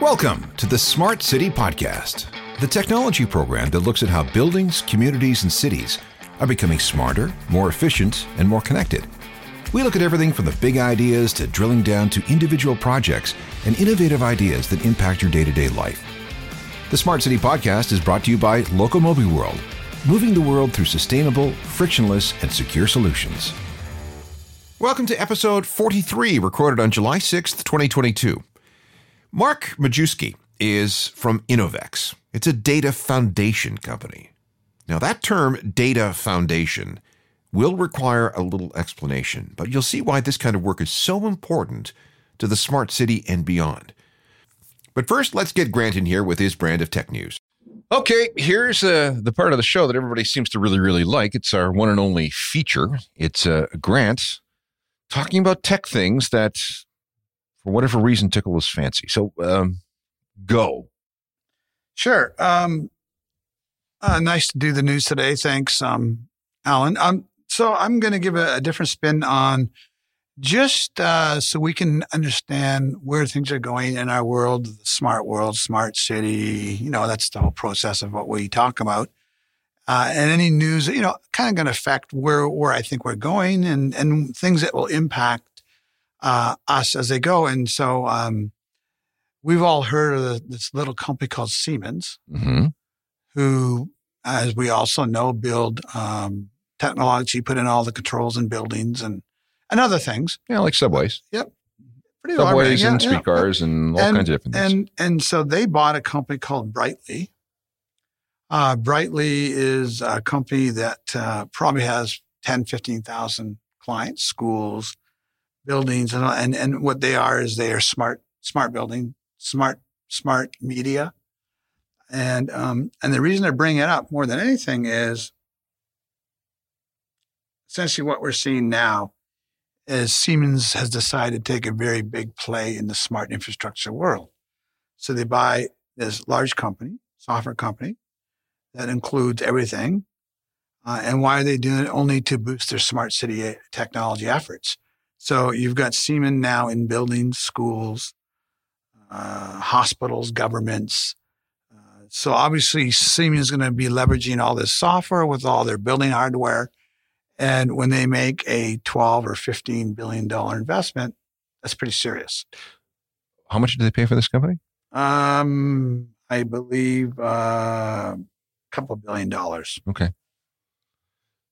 Welcome to the Smart City Podcast, the technology program that looks at how buildings, communities, and cities are becoming smarter, more efficient, and more connected. We look at everything from the big ideas to drilling down to individual projects and innovative ideas that impact your day to day life. The Smart City Podcast is brought to you by Locomobi World, moving the world through sustainable, frictionless, and secure solutions. Welcome to episode 43, recorded on July 6th, 2022. Mark Majewski is from Inovex. It's a data foundation company. Now, that term, data foundation, will require a little explanation, but you'll see why this kind of work is so important to the smart city and beyond. But first, let's get Grant in here with his brand of tech news. Okay, here's uh, the part of the show that everybody seems to really, really like. It's our one and only feature. It's uh, Grant talking about tech things that for whatever reason tickle his fancy. So um, go. Sure. Um, uh, nice to do the news today. Thanks, um, Alan. Um, so I'm going to give a, a, different spin on just uh, so we can understand where things are going in our world, the smart world, smart city. You know, that's the whole process of what we talk about. Uh, and any news, you know, kind of going to affect where where I think we're going and and things that will impact uh, us as they go. And so um, we've all heard of the, this little company called Siemens, mm-hmm. who, as we also know, build um, technology, put in all the controls in buildings and and other things. Yeah, like subways. Yep. Pretty subways and yeah, streetcars yeah. and all and, kinds of different things. And and so they bought a company called Brightly. Uh, Brightly is a company that uh, probably has 10, 15,000 clients, schools, buildings and, and, and what they are is they are smart, smart building, smart, smart media. And, um, and the reason I bring it up more than anything is essentially what we're seeing now is Siemens has decided to take a very big play in the smart infrastructure world. So they buy this large company, software company that includes everything. Uh, and why are they doing it? Only to boost their smart city uh, technology efforts. So you've got Siemens now in buildings, schools, uh, hospitals, governments. Uh, so obviously Siemens is going to be leveraging all this software with all their building hardware. And when they make a 12 or 15 billion dollar investment, that's pretty serious. How much did they pay for this company? Um, I believe uh, a couple billion dollars. Okay.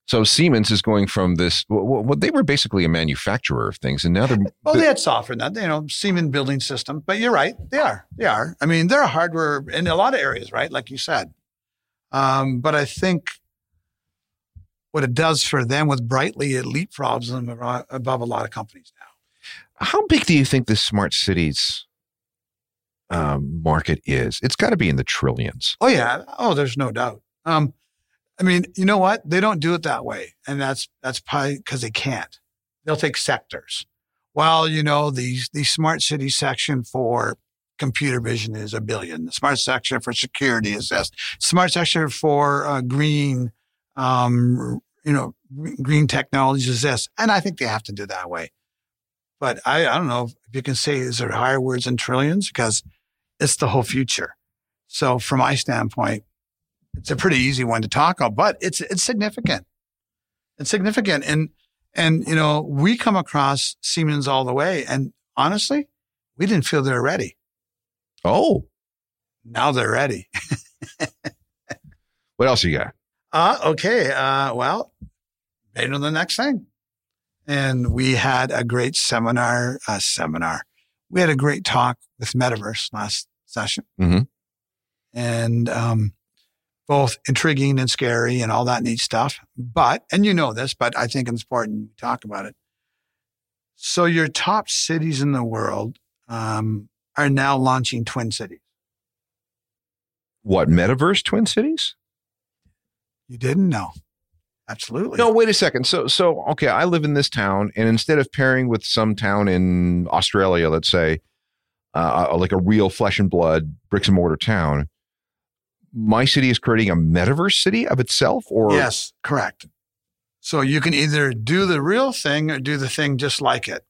So Siemens is going from this. Well, they were basically a manufacturer of things, and now they're. Well, they had software, that you know, Siemens building system. But you're right, they are. They are. I mean, they're a hardware in a lot of areas, right? Like you said. Um, but I think what it does for them with Brightly, it leapfrogs them above a lot of companies now. How big do you think the smart cities um, market is? It's got to be in the trillions. Oh yeah. Oh, there's no doubt. Um, I mean, you know what? They don't do it that way. And that's, that's probably because they can't. They'll take sectors. Well, you know, the, the smart city section for computer vision is a billion. The smart section for security is this. Smart section for uh, green, um, you know, green technologies is this. And I think they have to do that way. But I, I don't know if you can say is there higher words than trillions because it's the whole future. So from my standpoint, it's a pretty easy one to talk about, but it's it's significant. It's significant, and and you know we come across Siemens all the way, and honestly, we didn't feel they're ready. Oh, now they're ready. what else you got? Uh, okay. Uh, well, made on the next thing. And we had a great seminar, uh, seminar. We had a great talk with Metaverse last session. Mm-hmm. And, um, both intriguing and scary and all that neat stuff. But, and you know this, but I think it's important to talk about it. So your top cities in the world um, are now launching twin cities. What metaverse twin cities? You didn't know. Absolutely. No, wait a second. So, so okay, I live in this town, and instead of pairing with some town in Australia, let's say, uh, like a real flesh and blood bricks and mortar town, my city is creating a metaverse city of itself or yes correct so you can either do the real thing or do the thing just like it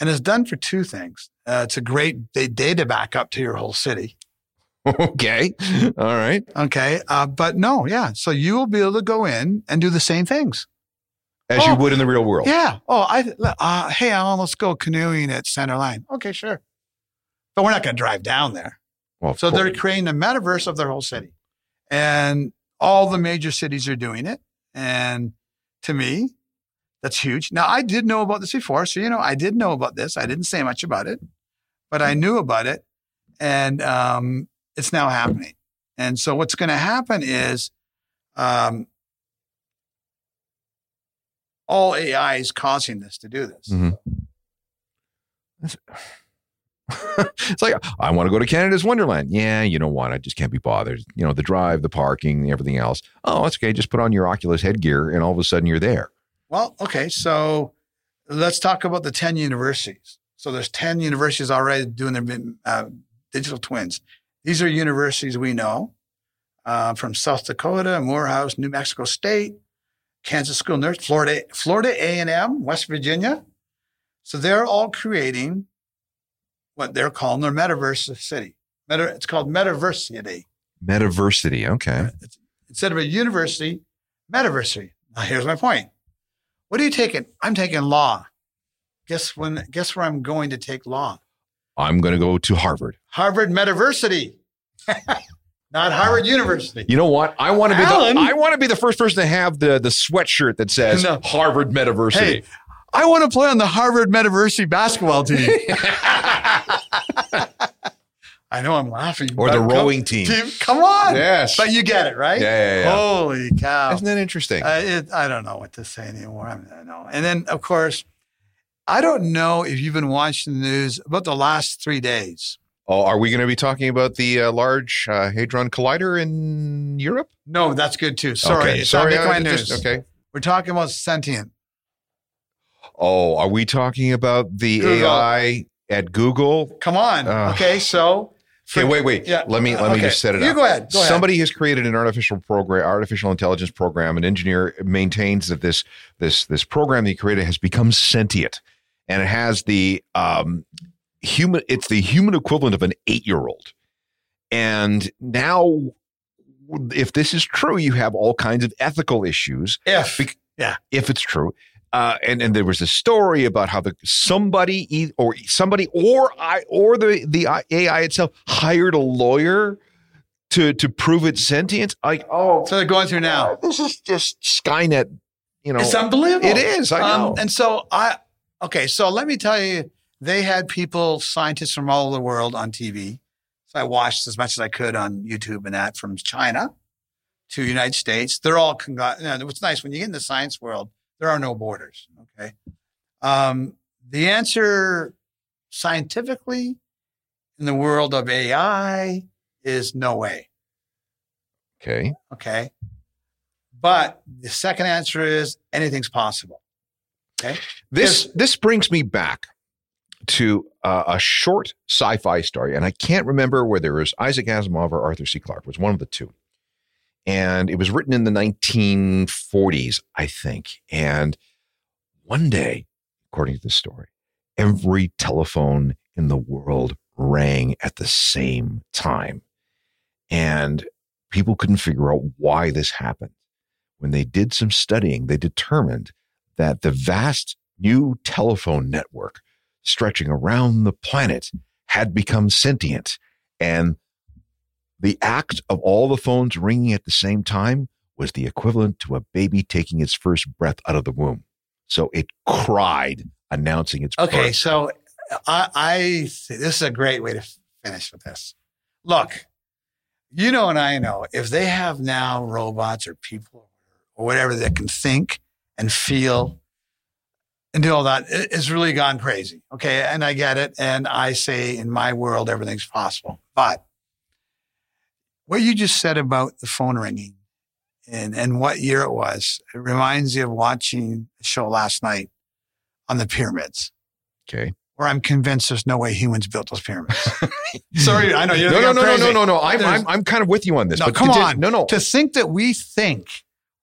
And it's done for two things. Uh, it's a great da- data backup to your whole city. Okay. All right. Okay. Uh, but no, yeah. So you will be able to go in and do the same things. As you Oh, would in the real world. Yeah. Oh, I, uh, hey, Alan, let's go canoeing at Center Line. Okay, sure. But we're not going to drive down there. Well, So they're creating a metaverse of their whole city. And all the major cities are doing it. And to me, that's huge. Now, I did know about this before. So, you know, I did know about this. I didn't say much about it, but I knew about it. And um, it's now happening. And so what's going to happen is um, all AI is causing this to do this. Mhm. it's like I want to go to Canada's Wonderland. Yeah, you know what? I just can't be bothered. You know, the drive, the parking, everything else. Oh, that's okay. Just put on your Oculus headgear, and all of a sudden you're there. Well, okay. So let's talk about the 10 universities. So there's 10 universities already doing their uh, digital twins. These are universities we know uh, from South Dakota, Morehouse, New Mexico State, Kansas School Nursing, Florida, Florida A&M, West Virginia. So they're all creating what they're calling their metaverse city. Meta, it's called Metaversity. Metaversity. Okay. It's- instead of a university, metaversity. Now, here's my point. What are you taking? I'm taking law. Guess when? Guess where I'm going to take law? I'm going to go to Harvard. Harvard Metaversity, not Harvard University. You know what? I want to be Alan? the I want to be the first person to have the the sweatshirt that says No. Harvard Metaversity. Hey, I want to play on the Harvard Metaversity basketball team. I know I'm laughing. Or the come- rowing team. Come on. Yes. But you get it, right? Yeah, yeah, yeah. Holy cow. Isn't that interesting? Uh, it, I don't know what to say anymore. I, mean, I know. And then, of course, I don't know if you've been watching the news about the last three days. oh, are we going to be talking about the uh, Large uh, Hadron Collider in Europe? No, that's good too. Sorry, Okay, sorry. I my just- news. okay. We're talking about sentient. Oh, are we talking about the Google. AI at Google? Come on. Ugh. okay, so Okay, wait, wait. Yeah. Let me let me Okay. just set it You up. go ahead. Go ahead. Somebody has created an artificial program, artificial intelligence program. An engineer maintains that this this this program that he created has become sentient, and it has the um, human. It's the human equivalent of an eight year old, and now. If this is true, you have all kinds of ethical issues if yeah, if it's true. Uh, and and there was a story about how the somebody or somebody or I or the the AI itself hired a lawyer to to prove its sentience. Like oh, so they're going through now. this is just Skynet. You know, It's unbelievable. it is. I know. Um, and so I okay, so let me tell you, they had people, scientists from all over the world on TV. So I watched as much as I could on YouTube and that from China to United States. They're all con- you know, what's nice when you get in the science world, there are no borders. Okay. Um, the answer scientifically in the world of AI is no way. okay. Okay. But the second answer is anything's possible. Okay. This this brings me back to uh, a short sci-fi story, and I can't remember whether it was Isaac Asimov or Arthur C. Clarke. It was one of the two, and it was written in the 1940s, I think. And one day, according to the story, every telephone in the world rang at the same time, and people couldn't figure out why this happened. When they did some studying, they determined that the vast new telephone network stretching around the planet had become sentient. And the act of all the phones ringing at the same time was the equivalent to a baby taking its first breath out of the womb. So it cried, announcing its Okay, birth. so I, I this is a great way to finish with this. Look, you know, and I know if they have now robots or people or whatever that can think and feel and do all that, it- it's really gone crazy. Okay, and I get it, and I say in my world everything's possible, but what you just said about the phone ringing and and what year it was, it reminds you of watching a show last night on the pyramids Okay. where I'm convinced there's no way humans built those pyramids. Sorry, I know you're No, no, no, no, no, no, no. I'm, I'm, I'm kind of with you on this. No, but come to- on. No, no. To think that we think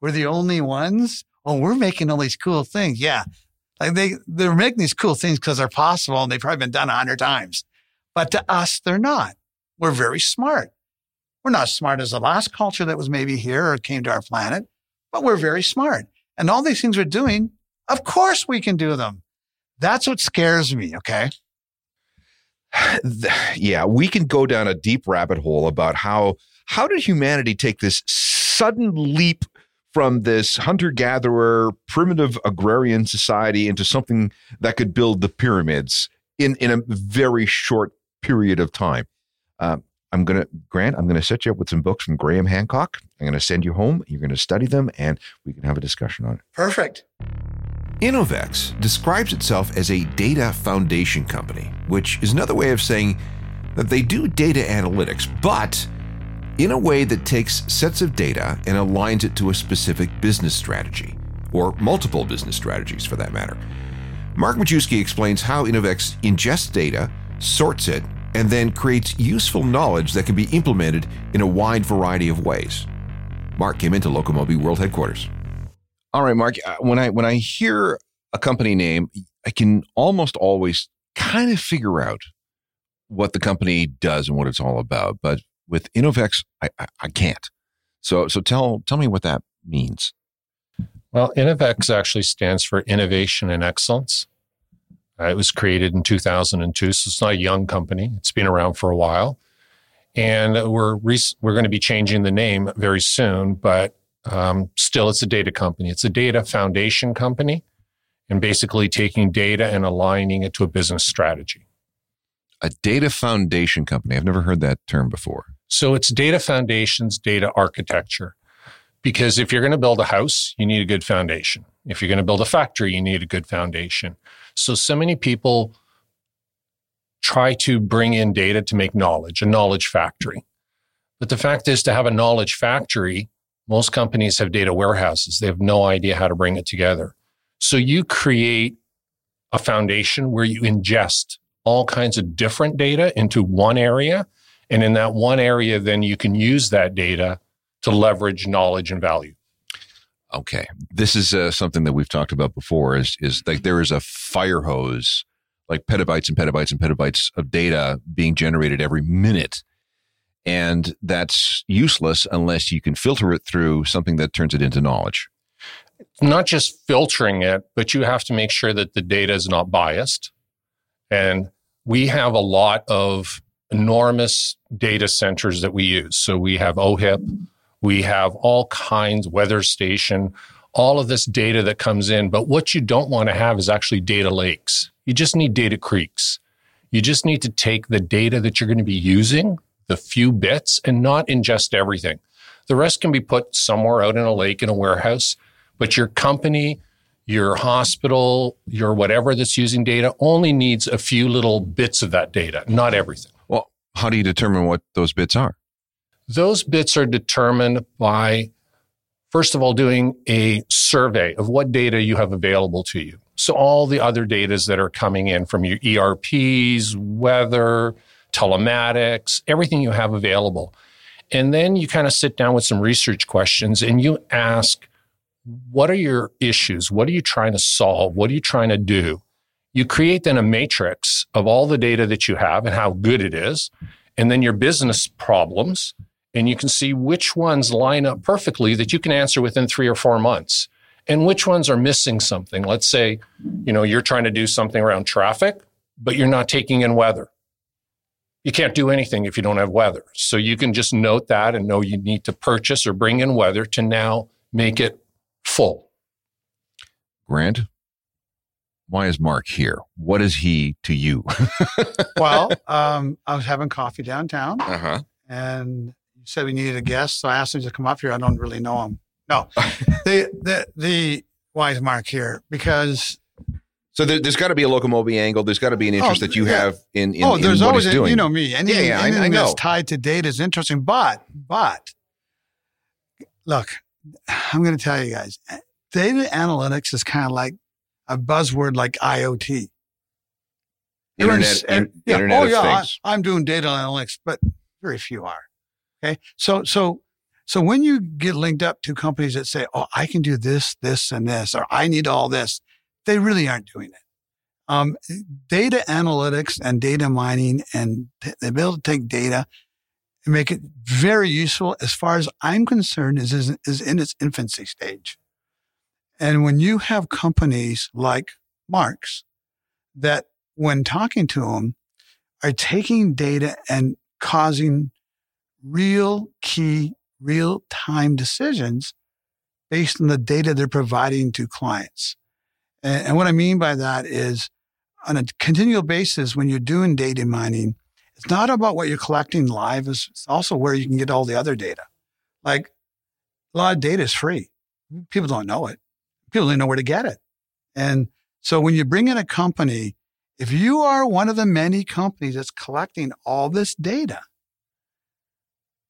we're the only ones, oh, we're making all these cool things. Yeah. Like they, they're making these cool things because they're possible and they've probably been done a hundred times. But to us, they're not. We're very smart. We're not as smart as the last culture that was maybe here or came to our planet, but we're very smart. And all these things we're doing, of course we can do them. That's what scares me. Okay. yeah, we can go down a deep rabbit hole about how how did humanity take this sudden leap from this hunter gatherer primitive agrarian society into something that could build the pyramids in in a very short period of time. Uh, I'm going to, Grant, I'm going to set you up with some books from Graham Hancock. I'm going to send you home. You're going to study them and we can have a discussion on it. Perfect. Inovex describes itself as a data foundation company, which is another way of saying that they do data analytics, but in a way that takes sets of data and aligns it to a specific business strategy, or multiple business strategies for that matter. Mark Majewski explains how Inovex ingests data, sorts it, and then creates useful knowledge that can be implemented in a wide variety of ways. Mark came into Locomobi World Headquarters. All right, Mark. Uh, when I when I hear a company name, I can almost always kind of figure out what the company does and what it's all about. But with Inovex, I, I, I can't. So so tell tell me what that means. Well, Inovex actually stands for Innovation and Excellence. Uh, it was created in 2002, so it's not a young company. It's been around for a while, and we're re- we're going to be changing the name very soon. But um, still, it's a data company. It's a data foundation company, and basically taking data and aligning it to a business strategy. A data foundation company. I've never heard that term before. So it's data foundations, data architecture. Because if you're going to build a house, you need a good foundation. If you're going to build a factory, you need a good foundation. So, so many people try to bring in data to make knowledge, a knowledge factory. But the fact is, to have a knowledge factory, most companies have data warehouses. They have no idea how to bring it together. So you create a foundation where you ingest all kinds of different data into one area. And in that one area, then you can use that data to leverage knowledge and value. Okay, this is uh, something that we've talked about before. Is is like there is a fire hose, like petabytes and petabytes and petabytes of data being generated every minute and that's useless unless you can filter it through something that turns it into knowledge. Not just filtering it, but you have to make sure that the data is not biased. And we have a lot of enormous data centers that we use. So we have OHIP, we have all kinds, weather station, all of this data that comes in. But what you don't want to have is actually data lakes. You just need data creeks. You just need to take the data that you're going to be using the few bits and not ingest everything. The rest can be put somewhere out in a lake in a warehouse, but your company, your hospital, your whatever that's using data only needs a few little bits of that data, not everything. Well, how do you determine what those bits are? Those bits are determined by, first of all, doing a survey of what data you have available to you. So all the other data that are coming in from your ERPs, weather, telematics, everything you have available. And then you kind of sit down with some research questions and you ask, what are your issues? What are you trying to solve? What are you trying to do? You create then a matrix of all the data that you have and how good it is, and then your business problems. And you can see which ones line up perfectly that you can answer within three or four months and which ones are missing something. Let's say, you know, you're trying to do something around traffic, but you're not taking in weather you can't do anything if you don't have weather. So you can just note that and know you need to purchase or bring in weather to now make it full. Grant, why is Mark here? What is he to you? well, um, I was having coffee downtown uh-huh. and you said we needed a guest. So I asked him to come up here. I don't really know him. No, the, the, the, is Mark here? Because so there, has got to be a Locomobi angle. There's got to be an oh, interest oh, that you yeah. have in, in oh, there's in always a, doing. you know me. Anything, yeah, yeah, anything I, I know. that's tied to data is interesting. But but look, I'm going to tell you guys, data analytics is kind of like a buzzword like IoT. Internet, in, yeah, Internet oh yeah, I, I'm doing data analytics, but very few are. Okay, so so so when you get linked up to companies that say, "Oh, I can do this, this, and this," or "I need all this," they really aren't doing it. Um, data analytics and data mining and t- the ability to take data and make it very useful, as far as I'm concerned, is, is, is in its infancy stage. And when you have companies like Mark's that, when talking to them, are taking data and causing real key, real time decisions based on the data they're providing to clients. And, and what I mean by that is on a continual basis, when you're doing data mining, it's not about what you're collecting live. It's also where you can get all the other data. Like a lot of data is free. People don't know it. People don't know where to get it. And so when you bring in a company, if you are one of the many companies that's collecting all this data,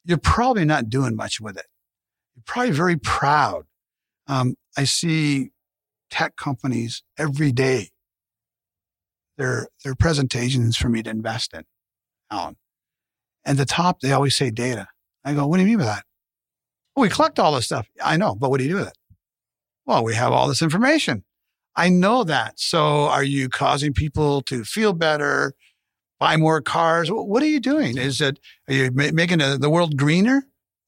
you're probably not doing much with it. You're probably very proud. Um, I see tech companies every day. Their their presentations for me to invest in, Alan. And the top, they always say data. I go, what do you mean by that? Well, we collect all this stuff. I know, but what do you do with it? Well, we have all this information. I know that. So are you causing people to feel better, buy more cars? What are you doing? Is it, are you ma- making a, the world greener?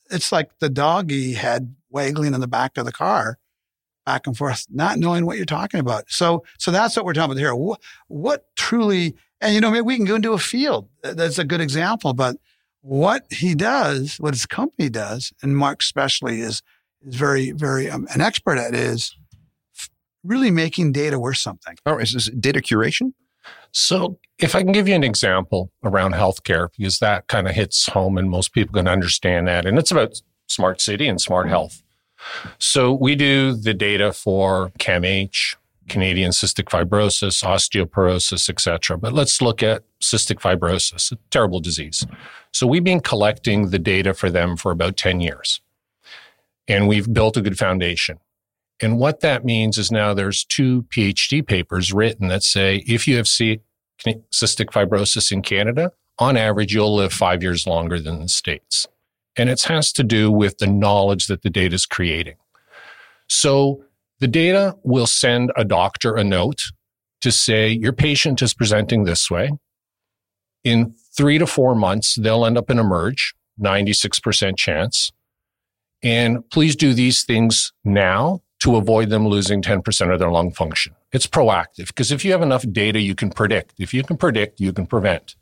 It's like the doggy head waggling in the back of the car back and forth, not knowing what you're talking about. So, so that's what we're talking about here. What, what truly, and you know, maybe we can go into a field. That's a good example, but what he does, what his company does, and Mark especially is, is very, very um, an expert at is really making data worth something. Oh, is this data curation? So, if I can give you an example around healthcare, because that kind of hits home and most people can understand that, and it's about smart city and smart mm-hmm. health. So we do the data for CAMH, Canadian cystic fibrosis, osteoporosis, etc. But let's look at cystic fibrosis, a terrible disease. So we've been collecting the data for them for about 10 years. And we've built a good foundation. And what that means is now there's two PhD papers written that say if you have cystic fibrosis in Canada, on average, you'll live five years longer than the States. And it has to do with the knowledge that the data is creating. So the data will send a doctor a note to say, your patient is presenting this way. In three to four months, they'll end up in a merge, 96% chance. And please do these things now to avoid them losing 10% of their lung function. It's proactive because if you have enough data, you can predict. If you can predict, you can prevent.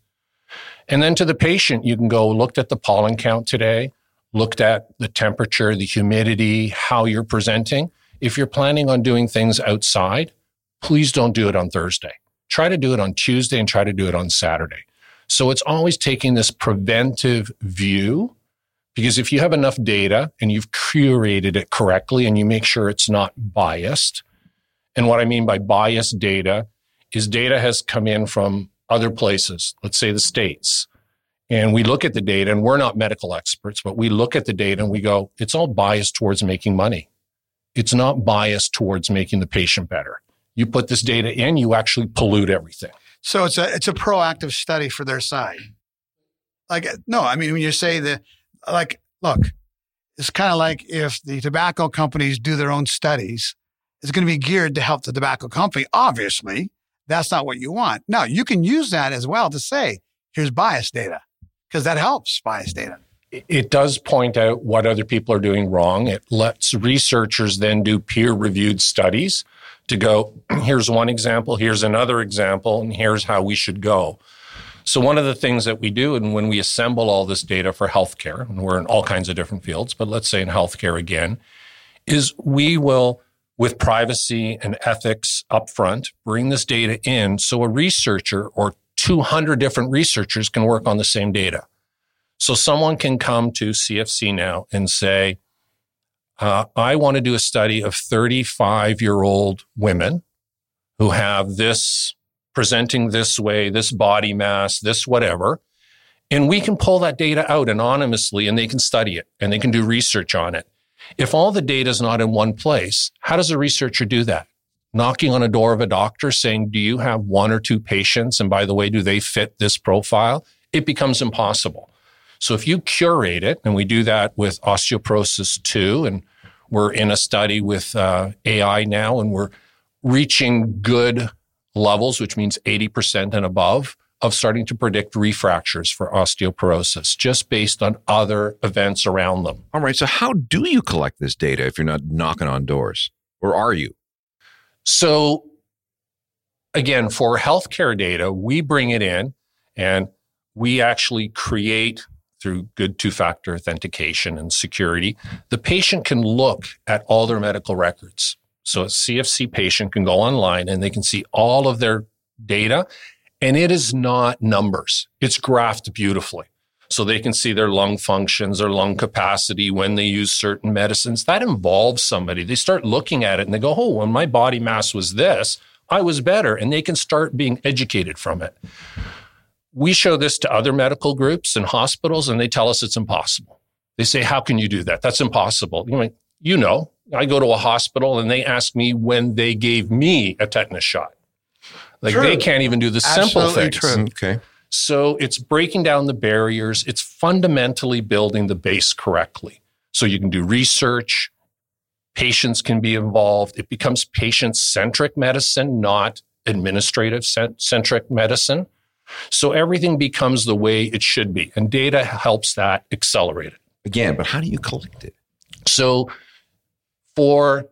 And then to the patient, you can go looked at the pollen count today, looked at the temperature, the humidity, how you're presenting. If you're planning on doing things outside, please don't do it on Thursday. Try to do it on Tuesday and try to do it on Saturday. So it's always taking this preventive view because if you have enough data and you've curated it correctly and you make sure it's not biased, and what I mean by biased data is data has come in from other places, let's say the States, and we look at the data, and we're not medical experts, but we look at the data and we go, it's all biased towards making money. It's not biased towards making the patient better. You put this data in, you actually pollute everything. So it's a it's a proactive study for their side. Like no, I mean when you say that, like look, it's kind of like if the tobacco companies do their own studies, it's going to be geared to help the tobacco company, obviously, that's not what you want. Now, you can use that as well to say, here's bias data, because that helps bias data. It does point out what other people are doing wrong. It lets researchers then do peer reviewed studies to go, here's one example, here's another example, and here's how we should go. So, one of the things that we do, and when we assemble all this data for healthcare, and we're in all kinds of different fields, but let's say in healthcare again, is we will with privacy and ethics upfront, bring this data in so a researcher or 200 different researchers can work on the same data. So someone can come to CFC now and say, uh, I want to do a study of 35 year old women who have this presenting this way, this body mass, this whatever. And we can pull that data out anonymously and they can study it and they can do research on it. If all the data is not in one place, how does a researcher do that? Knocking on a door of a doctor saying, do you have one or two patients? And by the way, do they fit this profile? It becomes impossible. So if you curate it, and we do that with osteoporosis too, and we're in a study with uh, AI now, and we're reaching good levels, which means 80% and above of starting to predict refractures for osteoporosis just based on other events around them. All right. So, how do you collect this data if you're not knocking on doors? Or are you? So, again, for healthcare data, we bring it in and we actually create through good two factor authentication and security. The patient can look at all their medical records. So, a CFC patient can go online and they can see all of their data and it is not numbers. It's graphed beautifully. So they can see their lung functions, their lung capacity when they use certain medicines. That involves somebody. They start looking at it and they go, oh, when my body mass was this, I was better. And they can start being educated from it. We show this to other medical groups and hospitals, and they tell us it's impossible. They say, how can you do that? That's impossible. You know, you know I go to a hospital and they ask me when they gave me a tetanus shot. Like true. they can't even do the simple things. True. Okay. So it's breaking down the barriers. It's fundamentally building the base correctly. So you can do research. Patients can be involved. It becomes patient centric medicine, not administrative centric medicine. So everything becomes the way it should be. And data helps that accelerate it. Again, but how do you collect it? So for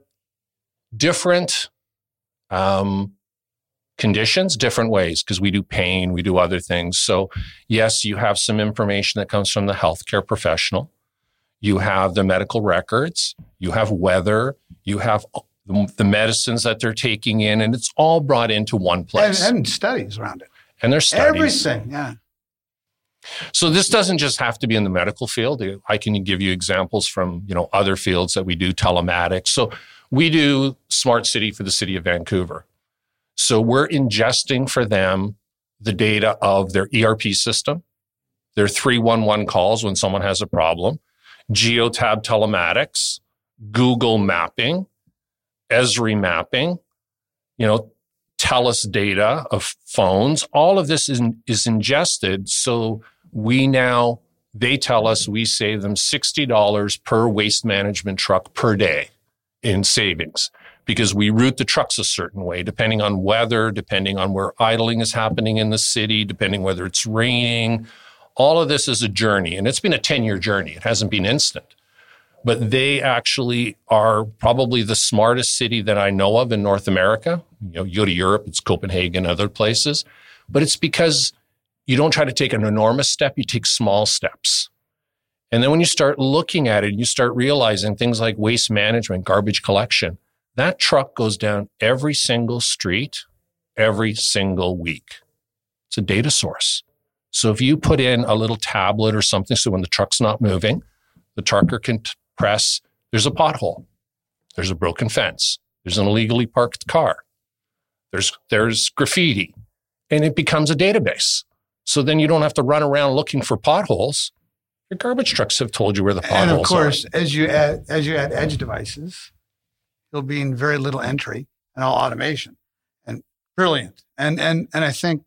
different um, conditions different ways because we do pain, we do other things. So, yes, you have some information that comes from the healthcare professional. You have the medical records, you have weather, you have the medicines that they're taking in, and it's all brought into one place. And, and studies around it. And there's studies. Everything, yeah. So this doesn't just have to be in the medical field. I can give you examples from, you know, other fields that we do telematics. So we do smart city for the city of Vancouver. So we're ingesting for them the data of their ERP system, their 311 calls when someone has a problem, Geotab telematics, Google mapping, Esri mapping, you know, TELUS data of phones. All of this is, is ingested. So we now, they tell us we save them $60 per waste management truck per day in savings because we route the trucks a certain way, depending on weather, depending on where idling is happening in the city, depending whether it's raining. All of this is a journey, and it's been a 10 year journey. It hasn't been instant. But they actually are probably the smartest city that I know of in North America. You know, you go to Europe, it's Copenhagen, other places. But it's because you don't try to take an enormous step, you take small steps. And then when you start looking at it, you start realizing things like waste management, garbage collection that truck goes down every single street, every single week. It's a data source. So if you put in a little tablet or something, so when the truck's not moving, the trucker can t- press, there's a pothole, there's a broken fence, there's an illegally parked car, there's, there's graffiti, and it becomes a database. So then you don't have to run around looking for potholes. Your garbage trucks have told you where the potholes are. And of course, are. as you add as you add edge devices, you'll be in very little entry and all automation and brilliant. And, and, and I think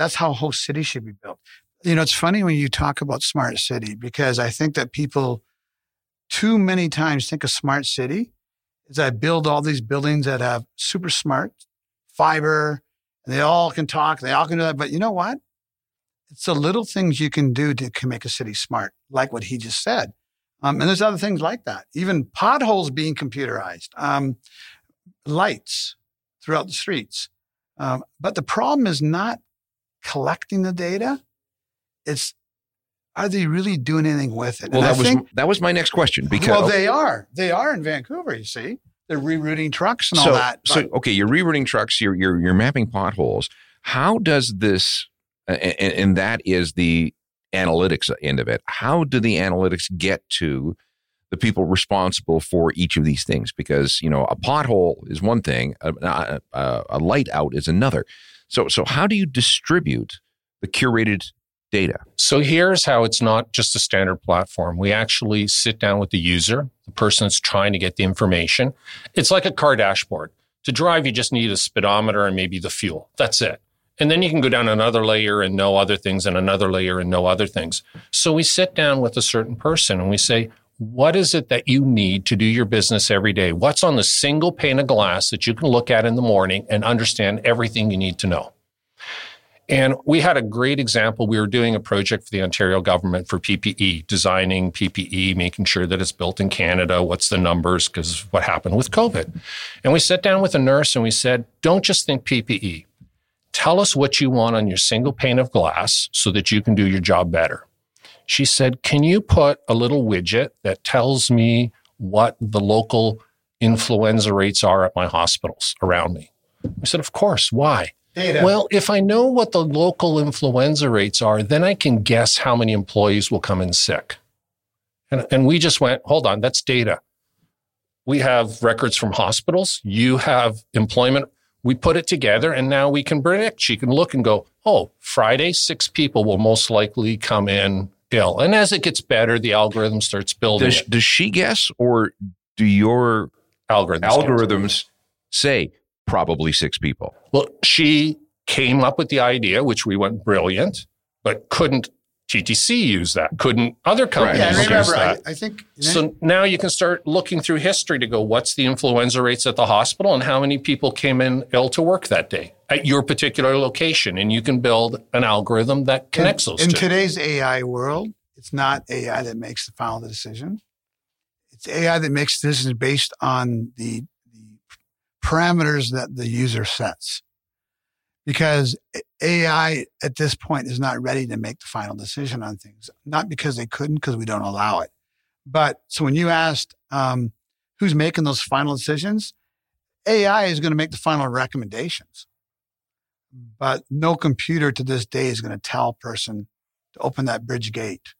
that's how host city should be built. You know, it's funny when you talk about smart city because I think that people too many times think of smart city is I build all these buildings that have super smart fiber and they all can talk, they all can do that. But you know what? It's the little things you can do to can make a city smart, like what he just said. Um, and there's other things like that. Even potholes being computerized, um, lights throughout the streets. Um, but the problem is not collecting the data. It's are they really doing anything with it? Well, and that I was think, that was my next question. Because well, they are. They are in Vancouver. You see, they're rerouting trucks and so, all that. But, so okay, you're rerouting trucks. You're you're you're mapping potholes. How does this? And, and that is the analytics end of it. How do the analytics get to the people responsible for each of these things? Because you know, a pothole is one thing, a, a, a light out is another. So, so how do you distribute the curated data? So here's how it's not just a standard platform. We actually sit down with the user, the person that's trying to get the information. It's like a car dashboard. To drive, you just need a speedometer and maybe the fuel. That's it. And then you can go down another layer and know other things and another layer and know other things. So we sit down with a certain person and we say, what is it that you need to do your business every day? What's on the single pane of glass that you can look at in the morning and understand everything you need to know? And we had a great example. We were doing a project for the Ontario government for PPE, designing PPE, making sure that it's built in Canada. What's the numbers? Because what happened with COVID. And we sat down with a nurse and we said, don't just think PPE. Tell us what you want on your single pane of glass so that you can do your job better. She said, Can you put a little widget that tells me what the local influenza rates are at my hospitals around me? I said, Of course. Why? Data. Well, if I know what the local influenza rates are, then I can guess how many employees will come in sick. And, and we just went, hold on, that's data. We have records from hospitals. You have employment. We put it together and now we can predict. She can look and go, oh, Friday, six people will most likely come in ill. And as it gets better, the algorithm starts building. Does, does she guess or do your algorithms, algorithms say probably six people. Well, she came up with the idea, which we went brilliant, but couldn't TTC use that? Couldn't other companies yeah, use remember, that? I, I think. So now you can start looking through history to go, what's the influenza rates at the hospital and how many people came in ill to work that day at your particular location? And you can build an algorithm that connects in, those in two. today's AI world, it's not AI that makes the final decision. It's AI that makes decisions based on the, the parameters that the user sets. Because AI at this point is not ready to make the final decision on things, not because they couldn't, because we don't allow it. But so when you asked um, who's making those final decisions, AI is going to make the final recommendations. But no computer to this day is going to tell a person to open that bridge gate.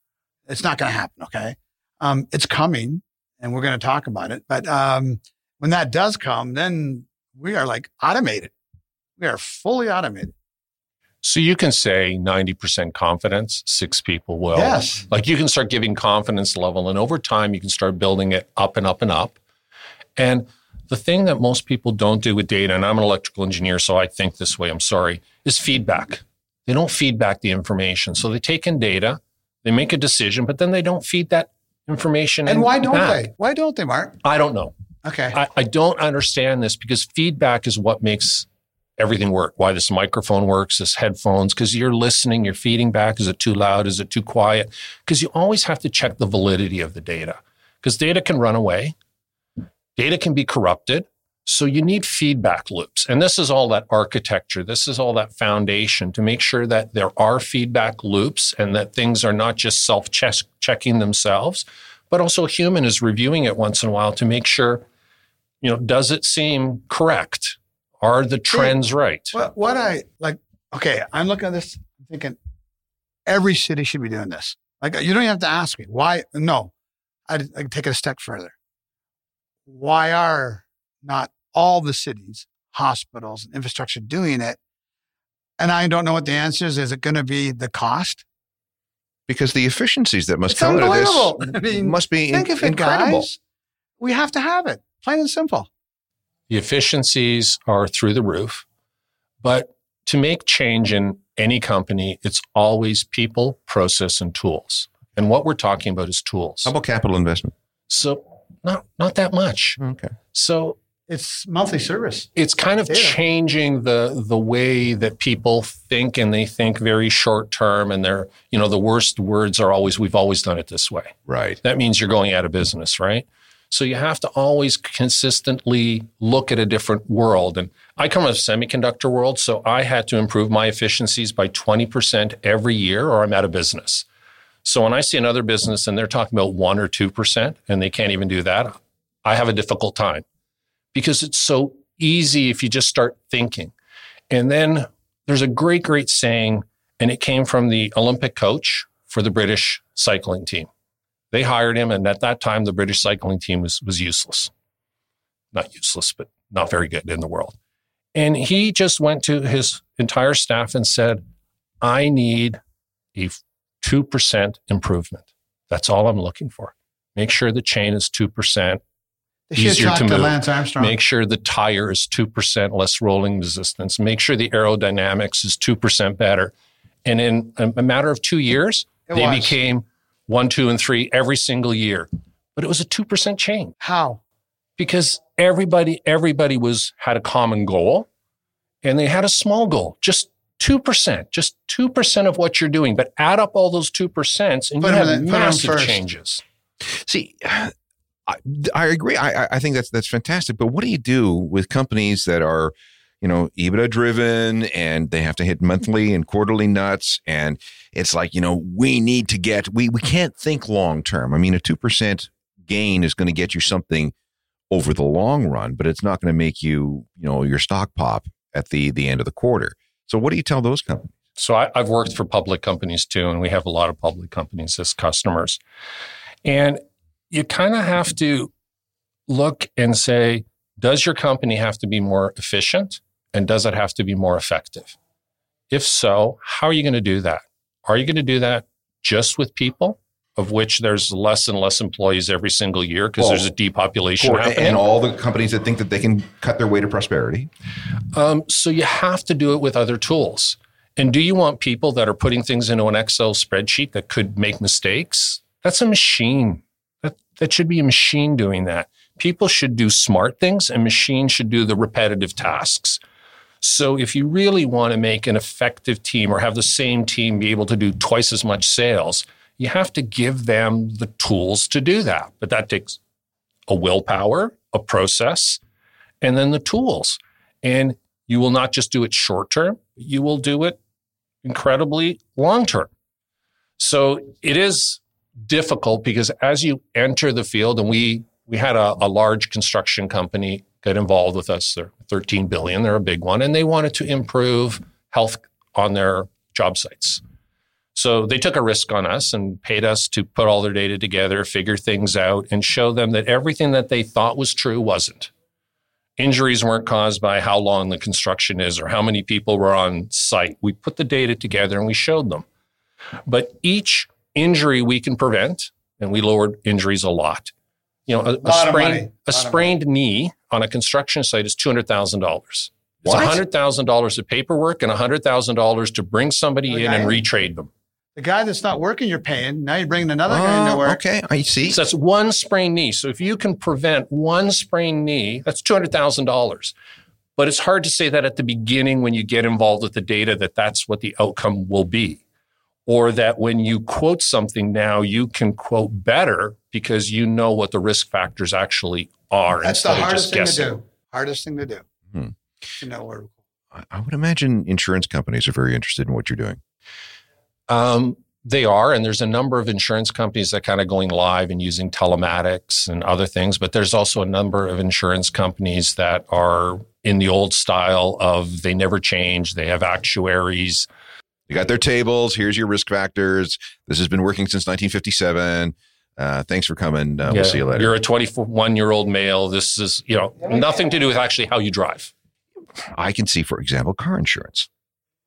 It's not going to happen. Okay. Um, it's coming and we're going to talk about it. But um, when that does come, then we are like automated. We are fully automated. So you can say 90% confidence, six people will. Yes. Like you can start giving confidence level, and over time, you can start building it up and up and up. And the thing that most people don't do with data, and I'm an electrical engineer, so I think this way, I'm sorry, is feedback. They don't feedback the information. So they take in data, they make a decision, but then they don't feed that information. And why don't back. they? Why don't they, Mark? I don't know. Okay. I, I don't understand this because feedback is what makes everything work. Why this microphone works, this headphones, because you're listening, you're feeding back. Is it too loud? Is it too quiet? Because you always have to check the validity of the data because data can run away. Data can be corrupted. So you need feedback loops. And this is all that architecture. This is all that foundation to make sure that there are feedback loops and that things are not just self checking themselves, but also a human is reviewing it once in a while to make sure, you know, does it seem correct? Are the trends right? What, what I like, okay, I'm looking at this, I'm thinking every city should be doing this. Like, you don't even have to ask me why. No, I'd, I'd take it a step further. Why are not all the cities, hospitals, and infrastructure doing it? And I don't know what the answer is. Is it going to be the cost? Because the efficiencies that must It's come out of this. I mean, must be Think in- of it, incredible. guys. We have to have it, plain and simple. The efficiencies are through the roof. But to make change in any company, it's always people, process, and tools. And what we're talking about is tools. How about capital investment? So not not that much. Okay. So It's monthly service. it's kind of Data. changing the the way that people think and they think very short term and they're you know the worst words are always we've always done it this way Right. that means you're going out of business right so you have to always consistently look at a different world and i come from a semiconductor world so i had to improve my efficiencies by 20% every year or i'm out of business so when i see another business and they're talking about 1 or 2% and they can't even do that i have a difficult time because it's so easy if you just start thinking. And then there's a great, great saying, and it came from the Olympic coach for the British cycling team. They hired him, and at that time, the British cycling team was, was useless. Not useless, but not very good in the world. And he just went to his entire staff and said, I need a 2% improvement. That's all I'm looking for. Make sure the chain is 2%. They Easier to move. Lance Armstrong. Make sure the tire is 2% less rolling resistance. Make sure the aerodynamics is 2% better. And in a a matter of two years, It they was. became one, two, and three every single year. but it was a 2% change How? because everybody, everybody was, had a common goal and they had a small goal, just 2%, just 2% of what you're doing, but add up all those 2% and Put you 'em have in the- put 'em massive changes. See, I, I agree. I, I- I think that's that's fantastic. But what do you do with companies that are, you know, EBITDA driven and they have to hit monthly and quarterly nuts, and it's like you know we need to get we we can't think long term. I mean, a two percent gain is going to get you something over the long run, but it's not going to make you you know your stock pop at the the end of the quarter. So what do you tell those companies? So I, I've worked for public companies too, and we have a lot of public companies as customers. And you kind of have to look and say, does your company have to be more efficient? And does it have to be more effective? If so, how are you going to do that? Are you going to do that just with people, of which there's less and less employees every single year because Well, there's a depopulation For- happening? and all the companies that think that they can cut their way to prosperity. Um, so you have to do it with other tools. And do you want people that are putting things into an Excel spreadsheet that could make mistakes? That's a machine. That, that should be a machine doing that. People should do smart things and machines should do the repetitive tasks. So if you really want to make an effective team or have the same team be able to do twice as much sales, you have to give them the tools to do that. But that takes a willpower, a process, and then the tools. And you will not just do it short term, you will do it incredibly long term. So it is difficult because as you enter the field, and we we had a, a large construction company get involved with us. They're 13 billion, they're a big one, and they wanted to improve health on their job sites. So they took a risk on us and paid us to put all their data together, figure things out, and show them that everything that they thought was true wasn't. Injuries weren't caused by how long the construction is or how many people were on site. We put the data together and we showed them. But each injury we can prevent, and we lowered injuries a lot. You know, a, a sprained, a sprained knee on a construction site is two hundred thousand dollars. It's hundred thousand dollars of paperwork and hundred thousand dollars to bring somebody in and retrade them. The guy that's not working, you're paying. Now you're bringing another guy into Oh, work. okay, I see. So that's one sprained knee. So if you can prevent one sprained knee, that's two hundred thousand dollars. But it's hard to say that at the beginning when you get involved with the data that that's what the outcome will be, or that when you quote something now you can quote better because you know what the risk factors actually are That's the instead of hardest just thing guessing. to do. Hardest thing to do. Hmm. To know where. I- I would imagine insurance companies are very interested in what you're doing. Um, they are, and there's a number of insurance companies that kind of going live and using telematics and other things. But there's also a number of insurance companies that are in the old style of they never change. They have actuaries. You got their tables. Here's your risk factors. This has been working since 1957. Uh, thanks for coming. Uh, Yeah, We'll see you later. You're a 21 year old male. This is you know nothing to do with actually how you drive. I can see, for example, car insurance.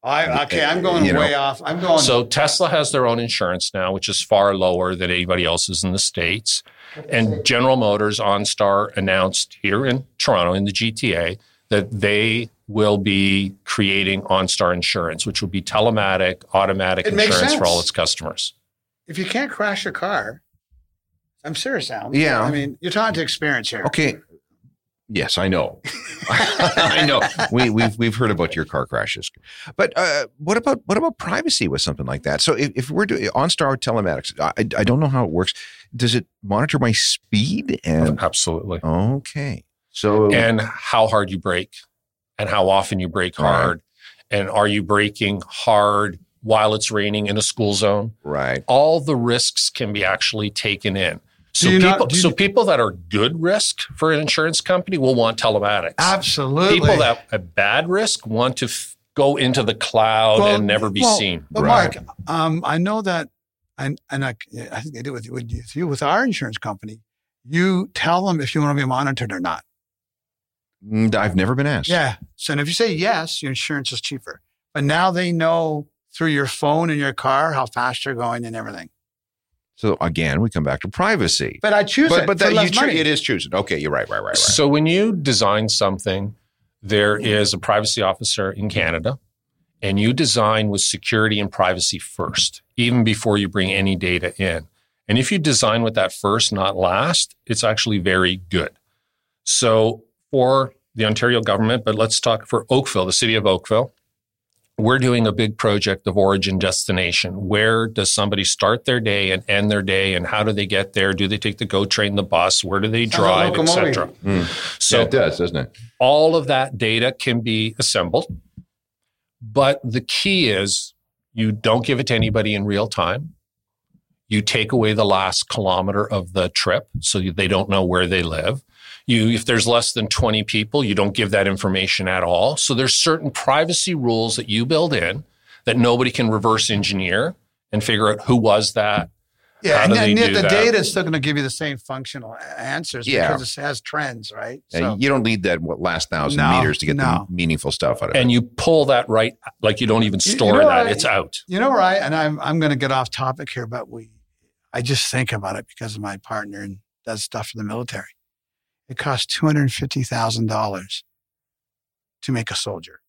I okay. I'm going You know. way off. I'm going. So Tesla has their own insurance now, which is far lower than anybody else's in the states. And General Motors OnStar announced here in Toronto in the GTA that they will be creating OnStar insurance, which will be telematic, automatic It insurance for all its customers. if you can't crash a car, I'm serious, Alan. Yeah. I mean, you're talking to experience here. Okay. Yes, I know. I know. We, we've we've heard about your car crashes, but uh, what about what about privacy with something like that? So if, if we're doing OnStar telematics, I, I don't know how it works. Does it monitor my speed? And Absolutely. okay, so And how hard you brake and how often you brake Right. hard. And are you braking hard while it's raining in a school zone? right, all the risks can be actually taken in. So people, not- do you- so people that are good risk for an insurance company will want telematics. Absolutely. People that are bad risk want to f- go into the cloud Well, and never be well, seen. But Right. Mark, um, I know that, and and I, I think they do with, with you with our insurance company. You tell them if you want to be monitored or not. Mm, I've never been asked. Yeah. So and if you say yes, your insurance is cheaper. But now they know through your phone and your car how fast you're going and everything. So again, we come back to privacy. But I choose But it but for that you less money. it is choosing. Okay, you're right, right, right, right. So when you design something, there is a privacy officer in Canada, and you design with security and privacy first, even before you bring any data in. And if you design with that first, not last, it's actually very good. So for the Ontario government, but let's talk for Oakville, the city of Oakville. We're doing a big project of origin destination. Where does somebody start their day and end their day, and how do they get there? Do they take the GO train, the bus? Where do they drive, etc. Hmm. So yeah, it does, doesn't it? All of that data can be assembled, but the key is you don't give it to anybody in real time. You take away the last kilometer of the trip so they don't know where they live. You, if there's less than 20 people, you don't give that information at all. So there's certain privacy rules that you build in that nobody can reverse engineer and figure out who was that. Yeah, and, and the that? data is still going to give you the same functional answers yeah. because it has trends, right? So, you don't need that what last thousand no, meters to get no. the meaningful stuff out of and it. And you pull that right, like you don't even store you know that; I, it's out. You know, right? And I'm I'm going to get off topic here, but we, I just think about it because of my partner and does stuff for the military. It costs $250,000 to make a soldier.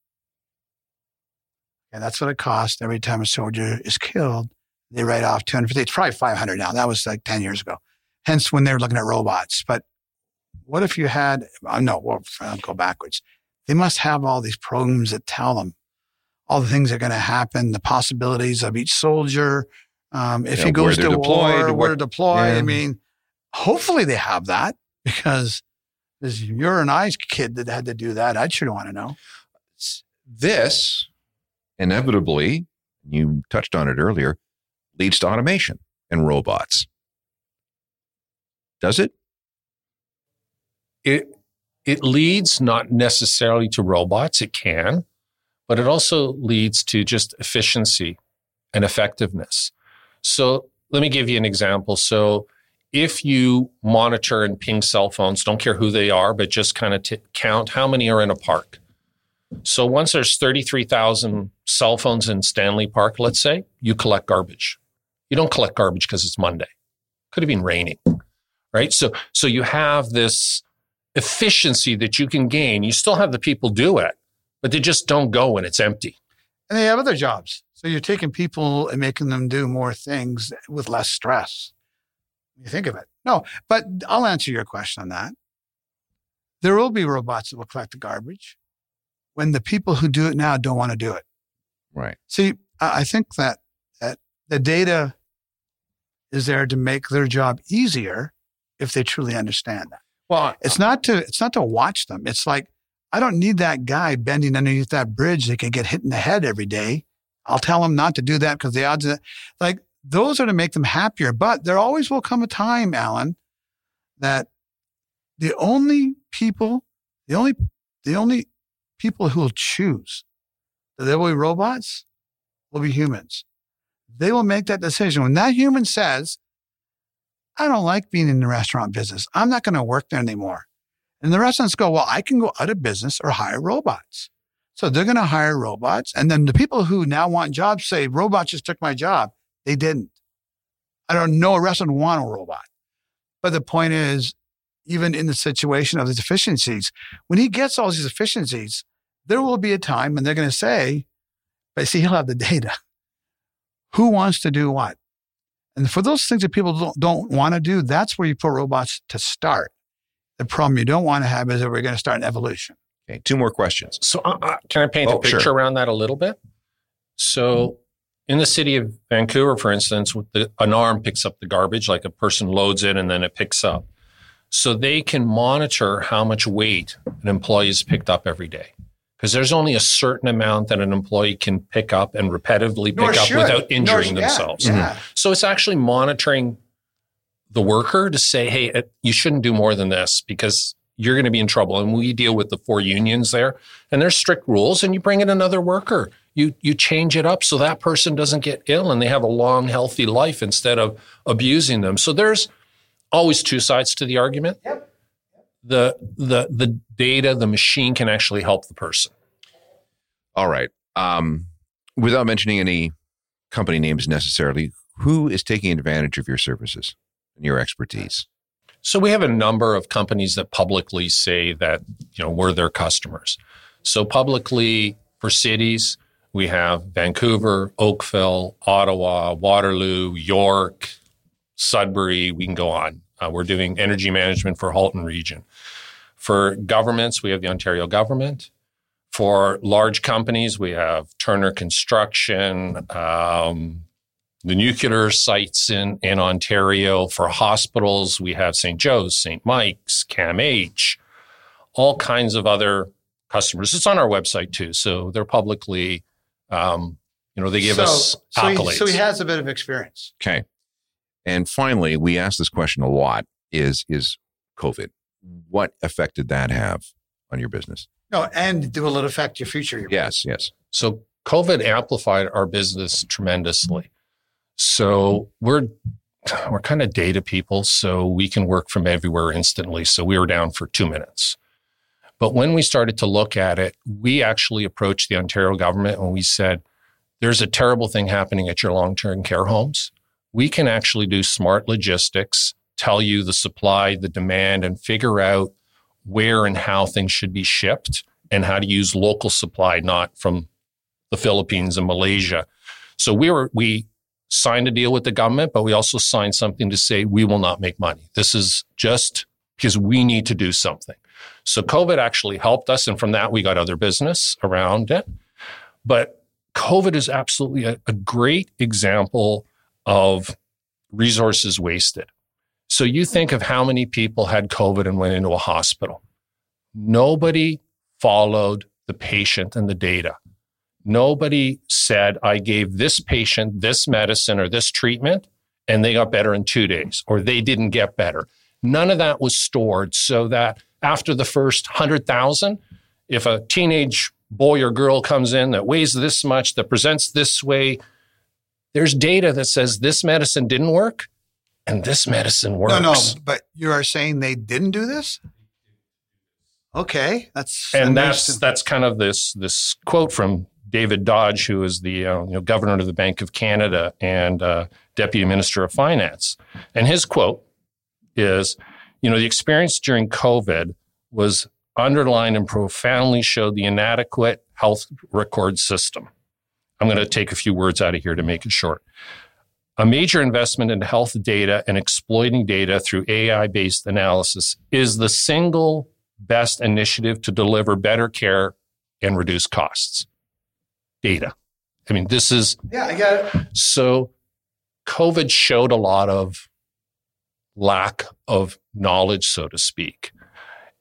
And that's what it costs every time a soldier is killed. They write off 250. It's probably 500 now. That was like 10 years ago. Hence when they were looking at robots. But what if you had, uh, no, well, I'll go backwards. They must have all these programs that tell them all the things that are going to happen, the possibilities of each soldier. Um, if yeah, he goes to war, where to deploy. Yeah. I mean, hopefully they have that because is you're an eyes kid that had to do that. I'd sure want to know. This inevitably, you touched on it earlier, leads to automation and robots. Does it? It it leads not necessarily to robots. It can, but it also leads to just efficiency and effectiveness. So let me give you an example. So if you monitor and ping cell phones, don't care who they are, but just kind of t- count how many are in a park. So once there's 33,000 cell phones in Stanley Park, let's say, you collect garbage. You don't collect garbage because it's Monday. Could have been raining, right? So, so you have this efficiency that you can gain. You still have the people do it, but they just don't go when it's empty. And they have other jobs. So you're taking people and making them do more things with less stress you think of it. No, but I'll answer your question on that. There will be robots that will collect the garbage when the people who do it now don't want to do it. Right. See, I think that, that the data is there to make their job easier if they truly understand that. Well, it's not to it's not to watch them. It's like I don't need that guy bending underneath that bridge that can get hit in the head every day. I'll tell him not to do that because the odds of like those are to make them happier. But there always will come a time, Alan, that the only people, the only, the only people who will choose that there will be robots will be humans. They will make that decision. When that human says, I don't like being in the restaurant business. I'm not going to work there anymore. And the restaurants go, well, I can go out of business or hire robots. So they're going to hire robots. And then the people who now want jobs say, robots just took my job. They didn't. I don't know a restaurant want a robot. But the point is, even in the situation of the deficiencies, when he gets all these efficiencies, there will be a time when they're going to say, but see, he'll have the data. Who wants to do what? And for those things that people don't, don't want to do, that's where you put robots to start. The problem you don't want to have is that we're going to start an evolution. Okay, two more questions. So, uh, uh, can I paint oh, a picture sure. around that a little bit? So, in the city of Vancouver, for instance, the, an arm picks up the garbage, like a person loads it and then it picks up. So they can monitor how much weight an employee has picked up every day. Because there's only a certain amount that an employee can pick up and repetitively pick Nor up should. without injuring Nor, themselves. Yeah, yeah. So it's actually monitoring the worker to say, hey, uh, you shouldn't do more than this because you're going to be in trouble. And we deal with the four unions there, and there's strict rules, and you bring in another worker. You you change it up so that person doesn't get ill and they have a long healthy life instead of abusing them. So there's always two sides to the argument. Yep. the the the data the machine can actually help the person. All right. Um, without mentioning any company names necessarily who is taking advantage of your services and your expertise so we have a number of companies that publicly say that you know we're their customers so publicly for cities we have Vancouver, Oakville, Ottawa, Waterloo, York, Sudbury, we can go on. Uh, we're doing energy management for Halton region. For governments, we have the Ontario government. For large companies, we have Turner Construction, um, the nuclear sites in, in Ontario. For hospitals, we have St. Joe's, St. Mike's, CAMH, all kinds of other customers. It's on our website too. So they're publicly, um, you know, they give so, us so accolades. He, so he has a bit of experience. Okay. And finally, we ask this question a lot is is COVID. What effect did that have on your business? No, and will it affect your future? Yes, yes. So COVID amplified our business tremendously. So we're we're kind of data people, so we can work from everywhere instantly. So we were down for two minutes. But when we started to look at it, we actually approached the Ontario government and we said, there's a terrible thing happening at your long term care homes. We can actually do smart logistics, tell you the supply, the demand, and figure out where and how things should be shipped and how to use local supply, not from the Philippines and Malaysia. So we were, we signed a deal with the government, but we also signed something to say we will not make money. This is just because we need to do something. So COVID actually helped us. And from that, we got other business around it. But COVID is absolutely a, a great example of resources wasted. So you think of how many people had COVID and went into a hospital. Nobody followed the patient and the data. Nobody said, I gave this patient this medicine or this treatment and they got better in two days, or they didn't get better. None of that was stored so that after the first 100,000, if a teenage boy or girl comes in that weighs this much, that presents this way, there's data that says this medicine didn't work and this medicine works. No, no, but you are saying they didn't do this? Okay, that's and that's that's kind of this this quote from David Dodge, who is the uh, you know, governor of the Bank of Canada and uh, deputy minister of finance, and his quote is, you know, the experience during COVID was underlined and profoundly showed the inadequate health record system. I'm going to take a few words out of here to make it short. A major investment in health data and exploiting data through AI based analysis is the single best initiative to deliver better care and reduce costs. Data. I mean, this is. Yeah, I got it. So, COVID showed a lot of lack of knowledge, so to speak.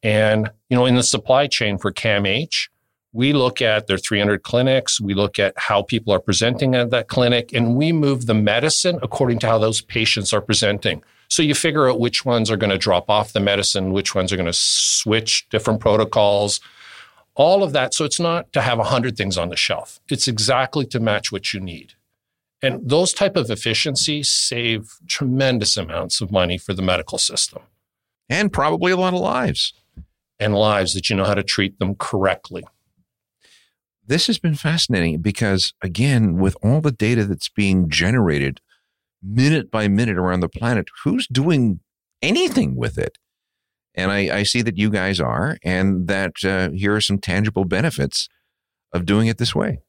And, you know, in the supply chain for CAMH, we look at their 300 clinics, we look at how people are presenting at that clinic, and we move the medicine according to how those patients are presenting. So you figure out which ones are going to drop off the medicine, which ones are going to switch different protocols, all of that. So it's not to have 100 things on the shelf, it's exactly to match what you need. And those type of efficiencies save tremendous amounts of money for the medical system. And probably a lot of lives. And lives that you know how to treat them correctly. This has been fascinating because, again, with all the data that's being generated minute by minute around the planet, who's doing anything with it? And I, I see that you guys are, and that uh, here are some tangible benefits of doing it this way.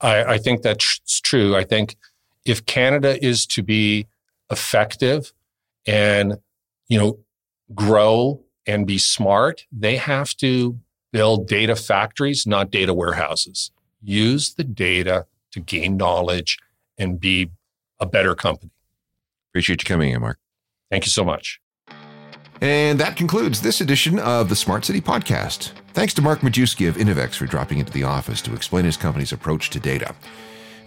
I, I think that's true. I think if Canada is to be effective and, you know, grow and be smart, they have to build data factories, not data warehouses. Use the data to gain knowledge and be a better company. Appreciate you coming in, Mark. Thank you so much. And that concludes this edition of the Smart City Podcast. Thanks to Mark Majewski of Inovex for dropping into the office to explain his company's approach to data.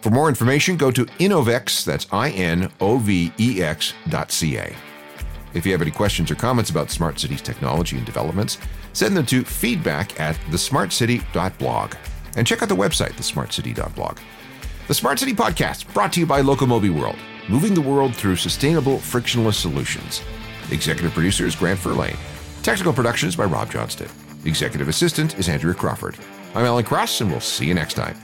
For more information, go to Inovex, that's I N O V E X dot C A. If you have any questions or comments about Smart City's technology and developments, send them to feedback at thesmartcity.blog. And check out the website, thesmartcity.blog. The Smart City Podcast, brought to you by Locomobi World, moving the world through sustainable, frictionless solutions. Executive producer is Grant Furlane. Technical production is by Rob Johnston. Executive assistant is Andrea Crawford. I'm Alan Cross, and we'll see you next time.